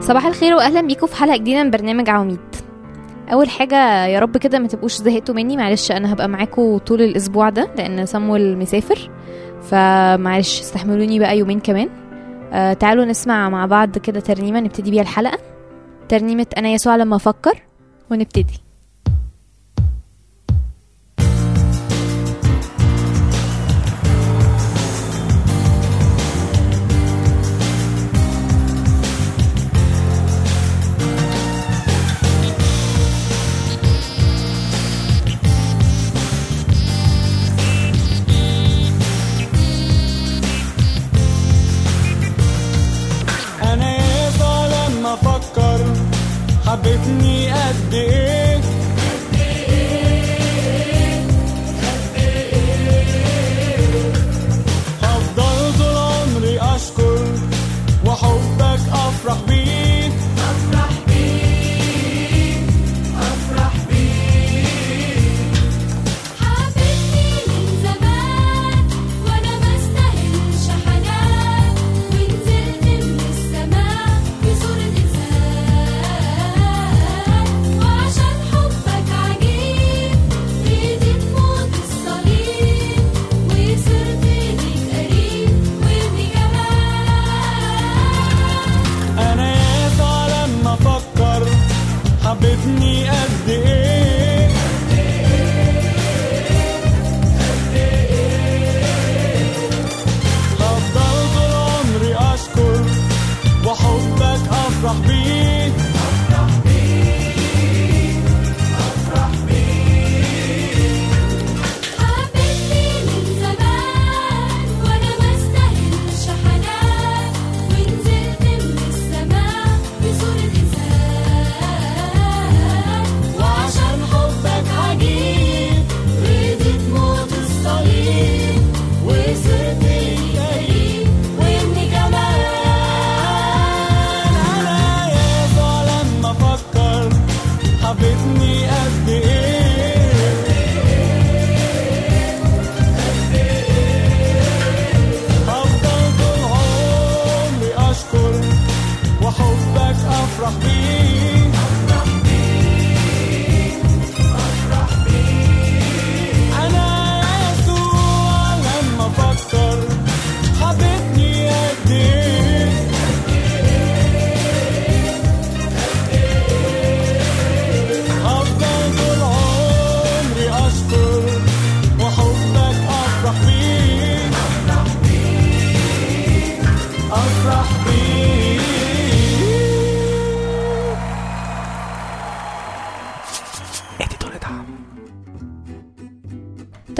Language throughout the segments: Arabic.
صباح الخير واهلا بيكم في حلقة جديدة من برنامج عواميد. أول حاجة يا رب كده ما تبقوش زهقتوا مني. معلش أنا هبقى معاكم طول الأسبوع ده لأن صمويل مسافر. فمعلش استحملوني بقى يومين كمان. آه تعالوا نسمع مع بعض كده ترنيمة نبتدي بيها الحلقة. ترنيمة أنا يسوع لما أفكر ونبتدي.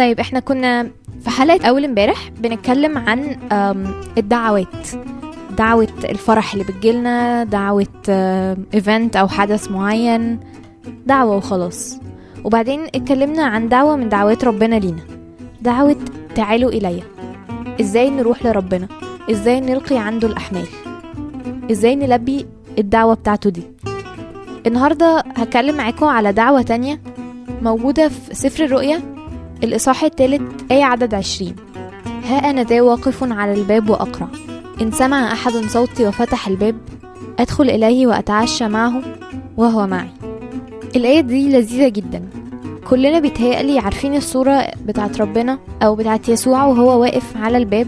طيب إحنا كنا في حلقة أول امبارح بنتكلم عن الدعوات دعوة الفرح اللي بتجيلنا دعوة ايفنت أو حدث معين دعوة وخلاص. وبعدين اتكلمنا عن دعوة من دعوات ربنا لينا دعوة تعالوا إلي إزاي نروح لربنا؟ إزاي نلقي عنده الأحمال؟ إزاي نلبي الدعوة بتاعته دي؟ النهاردة هتكلم معاكم على دعوة تانية موجودة في سفر الرؤيا. الإصحاح الثالث آية عدد عشرين. ها أنا ذا واقف على الباب وأقرع إن سمع أحد صوتي وفتح الباب أدخل إليه وأتعشى معه وهو معي. الآية دي لذيذة جدا. كلنا بيتهيألي عارفين الصورة بتاعت ربنا أو بتاعت يسوع وهو واقف على الباب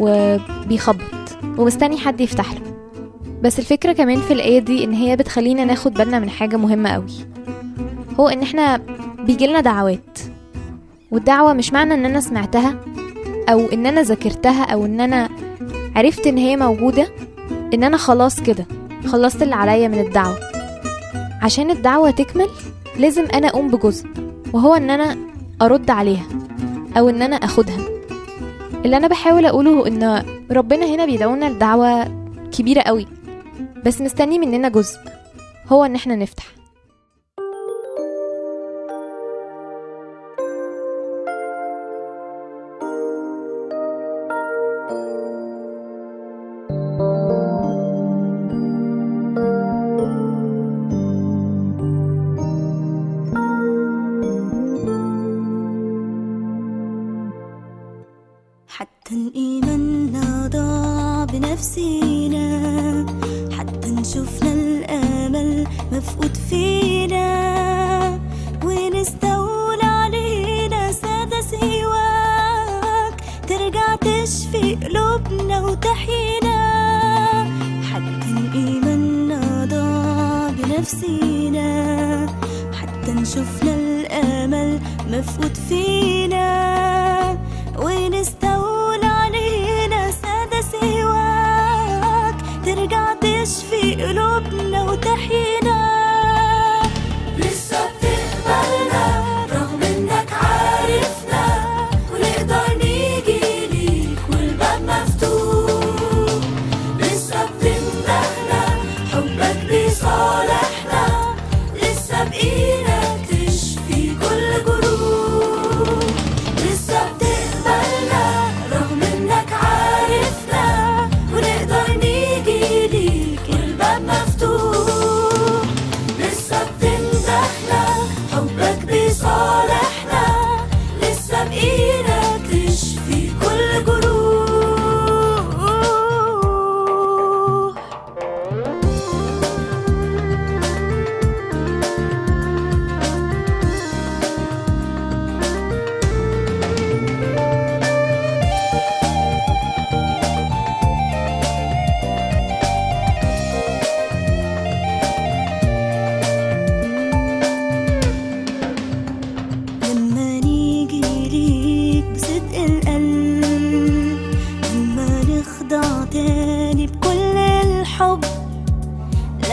وبيخبط ومستني حد يفتح له. بس الفكرة كمان في الآية دي إن هي بتخلينا ناخد بالنا من حاجة مهمة قوي هو إن إحنا بيجيلنا دعوات. والدعوة مش معنى إن أنا سمعتها أو إن أنا ذاكرتها أو إن أنا عرفت إن هي موجودة إن أنا خلاص كده خلصت اللي عليا من الدعوة. عشان الدعوة تكمل لازم أنا أقوم بجزء وهو إن أنا أرد عليها أو إن أنا أخدها. اللي أنا بحاول أقوله إن ربنا هنا بيدعونا لدعوة كبيرة قوي بس مستني مننا جزء هو إن إحنا نفتح. حتى إيماننا ضاع بنفسينا. شفنا الأمل مفقود فينا. ونستولى علينا سادة سواك؟ ترجع تشفي قلوبنا وتحيينا. حتى إيماننا ضاع بنفسينا. حتى نشوفنا الأمل مفقود فينا.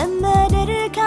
그늘을 가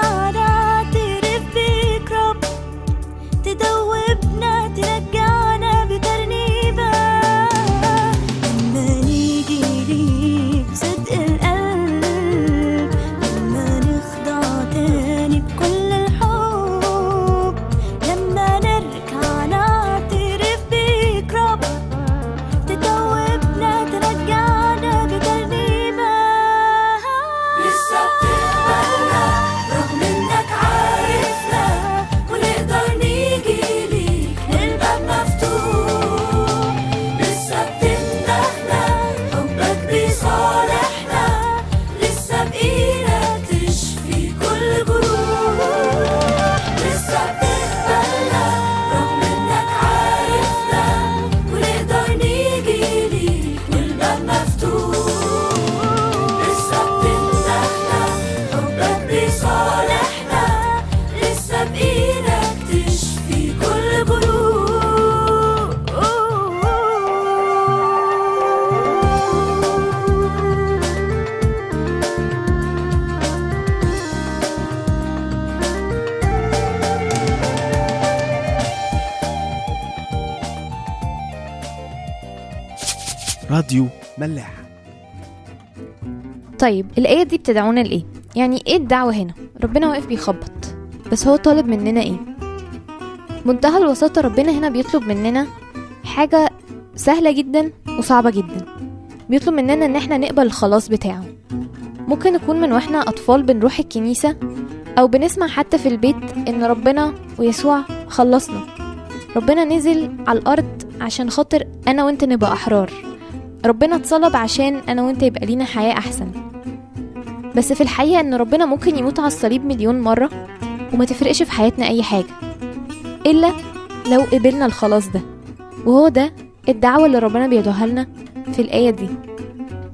راديو ملاح طيب الآية دي بتدعونا لإيه؟ يعني إيه الدعوة هنا؟ ربنا واقف بيخبط بس هو طالب مننا إيه؟ منتهى البساطة ربنا هنا بيطلب مننا حاجة سهلة جدا وصعبة جدا بيطلب مننا إن إحنا نقبل الخلاص بتاعه ممكن نكون من وإحنا أطفال بنروح الكنيسة أو بنسمع حتى في البيت إن ربنا ويسوع خلصنا ربنا نزل على الأرض عشان خاطر أنا وإنت نبقى أحرار ربنا اتصلب عشان أنا وإنت يبقى لينا حياة أحسن. بس في الحقيقة إن ربنا ممكن يموت على الصليب مليون مرة وما تفرقش في حياتنا أي حاجة إلا لو قبلنا الخلاص ده. وهو ده الدعوة اللي ربنا بيدعوها لنا في الآية دي.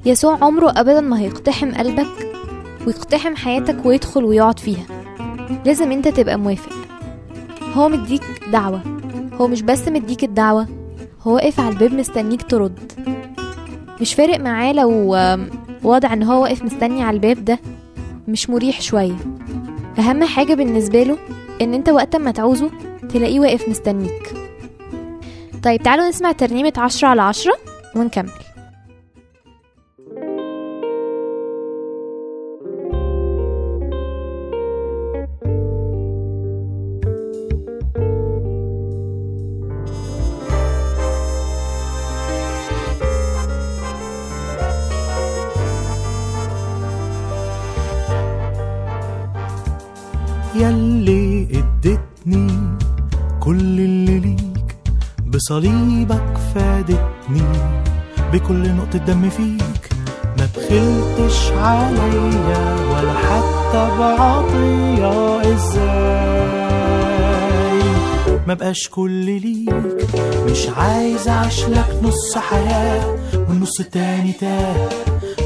يسوع عمره أبدا ما هيقتحم قلبك ويقتحم حياتك ويدخل ويقعد فيها. لازم أنت تبقى موافق. هو مديك دعوة. هو مش بس مديك الدعوة هو واقف على الباب مستنيك ترد. مش فارق معاه لو وضع إن هو واقف مستني على الباب ده مش مريح شوية. أهم حاجة بالنسبة له إن أنت وقت ما تعوزه تلاقيه واقف مستنيك. طيب تعالوا نسمع ترنيمة عشرة على عشرة ونكمل. يلي ادتني كل اللي ليك بصليبك فادتني بكل نقطة دم فيك. ما بخلتش عليا ولا حتى بعطية إزاي؟ ما بقاش كل ليك مش عايز اعيش لك نص حياة والنص التاني تاه.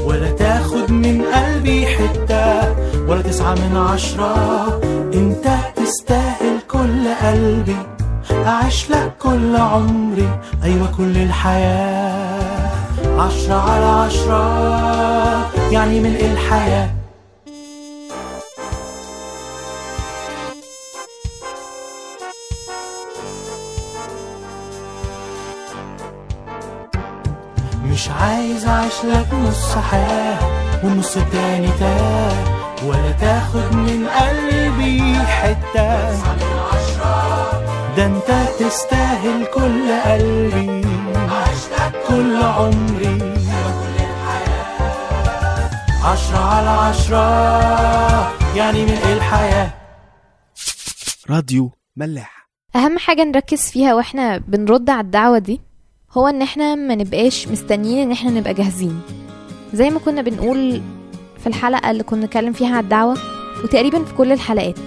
ولا تاخد من قلبي حتة ولا تسعة من عشرة انت تستاهل كل قلبي أعيش لك كل عمري. أيوة كل الحياة عشرة على عشرة يعني ملء الحياة؟ مش عايز أعيش لك نص حياة والنص التاني تاه. ولا تاخد من قلبي حتة. ده انت تستاهل كل قلبي كل عمري. عشرة على عشرة يعني من الحياة؟ راديو ملاح. أهم حاجة نركز فيها وإحنا بنرد على الدعوة دي هو إن إحنا ما نبقاش مستنيين إن إحنا نبقى جاهزين. زي ما كنا بنقول في الحلقة اللي كنا نتكلم فيها على الدعوة وتقريبا في كل الحلقات.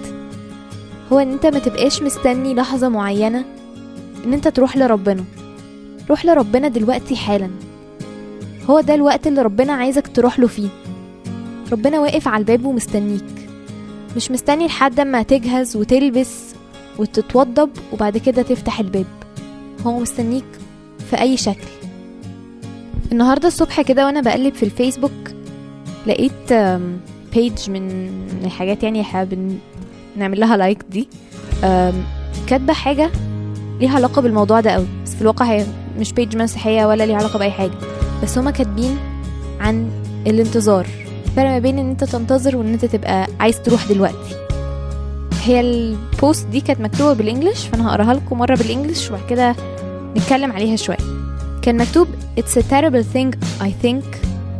هو إن أنت ما تبقاش مستني لحظة معينة إن أنت تروح لربنا. روح لربنا دلوقتي حالا. هو ده الوقت اللي ربنا عايزك تروح له فيه. ربنا واقف على الباب ومستنيك. مش مستني لحد ما تجهز وتلبس وتتوضب وبعد كده تفتح الباب. هو مستنيك في أي شكل. النهاردة الصبح كده وأنا بقلب في الفيسبوك لقيت page من الحاجات يعني حابب نعمل لها like دي. آم، كاتبة حاجة ليها علاقة بالموضوع ده قوي. بس في الواقع هي مش page مسيحية ولا ليها علاقة بأي حاجة. بس هما كاتبين عن الانتظار. فرق ما بين إن أنت تنتظر وإن أنت تبقى عايز تروح دلوقتي. هي البوست دي كانت مكتوبة بالانجلش فأنا هقراها لكم مرة بالانجلش وبعد كده نتكلم عليها شوية. كان مكتوب It's a terrible thing I think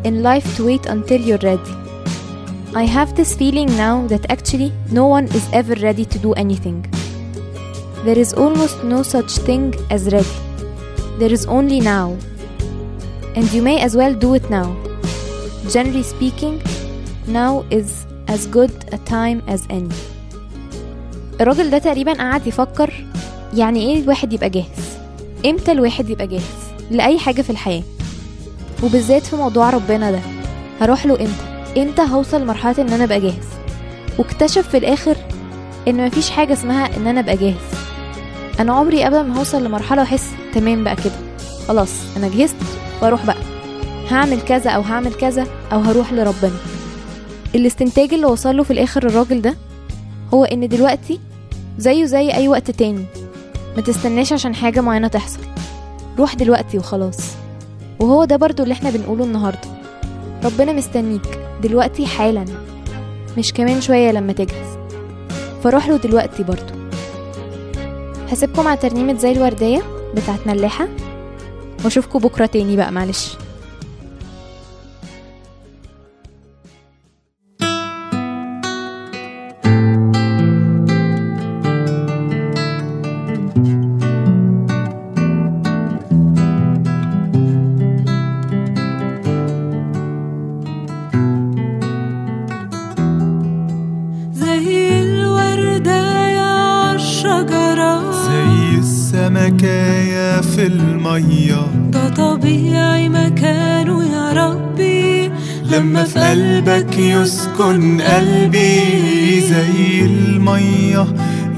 in life to wait until you're ready I have this feeling now that actually no one is ever ready to do anything There is almost no such thing as ready There is only now and you may as well do it now Generally speaking now is as good a time as any الراجل ده تقريبا قعد يفكر يعني ايه الواحد يبقى جاهز امتى الواحد يبقى جاهز لأي حاجة في الحياة وبالذات في موضوع ربنا ده. هروح له إمتى؟ إمتى هوصل لمرحلة إن أنا أبقى جاهز؟ واكتشف في الآخر إن مفيش حاجة اسمها إن أنا أبقى جاهز. أنا عمري قبل ما هوصل لمرحلة وأحس تمام بقى كده. خلاص أنا جهزت وأروح بقى. هعمل كذا أو هعمل كذا أو هروح لربنا. الاستنتاج اللي وصله في الآخر الراجل ده هو إن دلوقتي زيه زي أي وقت تاني. ما تستناش عشان حاجة معينة تحصل. روح دلوقتي وخلاص. وهو ده برضو اللي إحنا بنقوله النهاردة. ربنا مستنيك دلوقتي حالا مش كمان شوية لما تجهز. فروح له دلوقتي برضو. هسيبكم مع ترنيمة زي الوردية بتاعت ملاحة وأشوفكم بكرة تاني بقى معلش. قلبك يسكن قلبي زي المية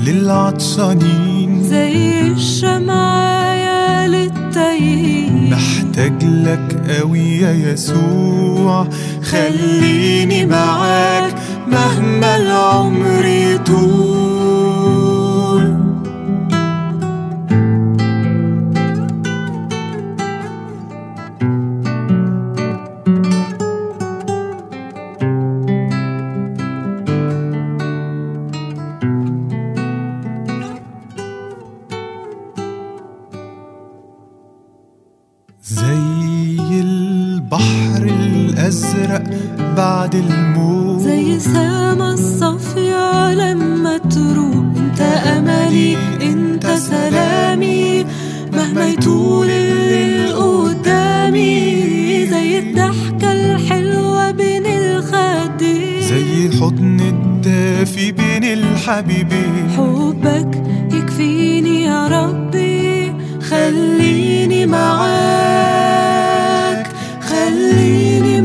للعطشانين. زي الشمعة للتايهين محتاج لك قوي يا يسوع. خليني معاك مهما العمر يطول. أزرق بعد الموت. زي سما الصافية لما تروح. انت أملي انت سلامي. مهما يطول الليل قدامي. زي الضحكة الحلوة بين الخدين زي حضن الدافي بين الحبيبين حبك يكفيني يا ربي. خليني معاك. خليني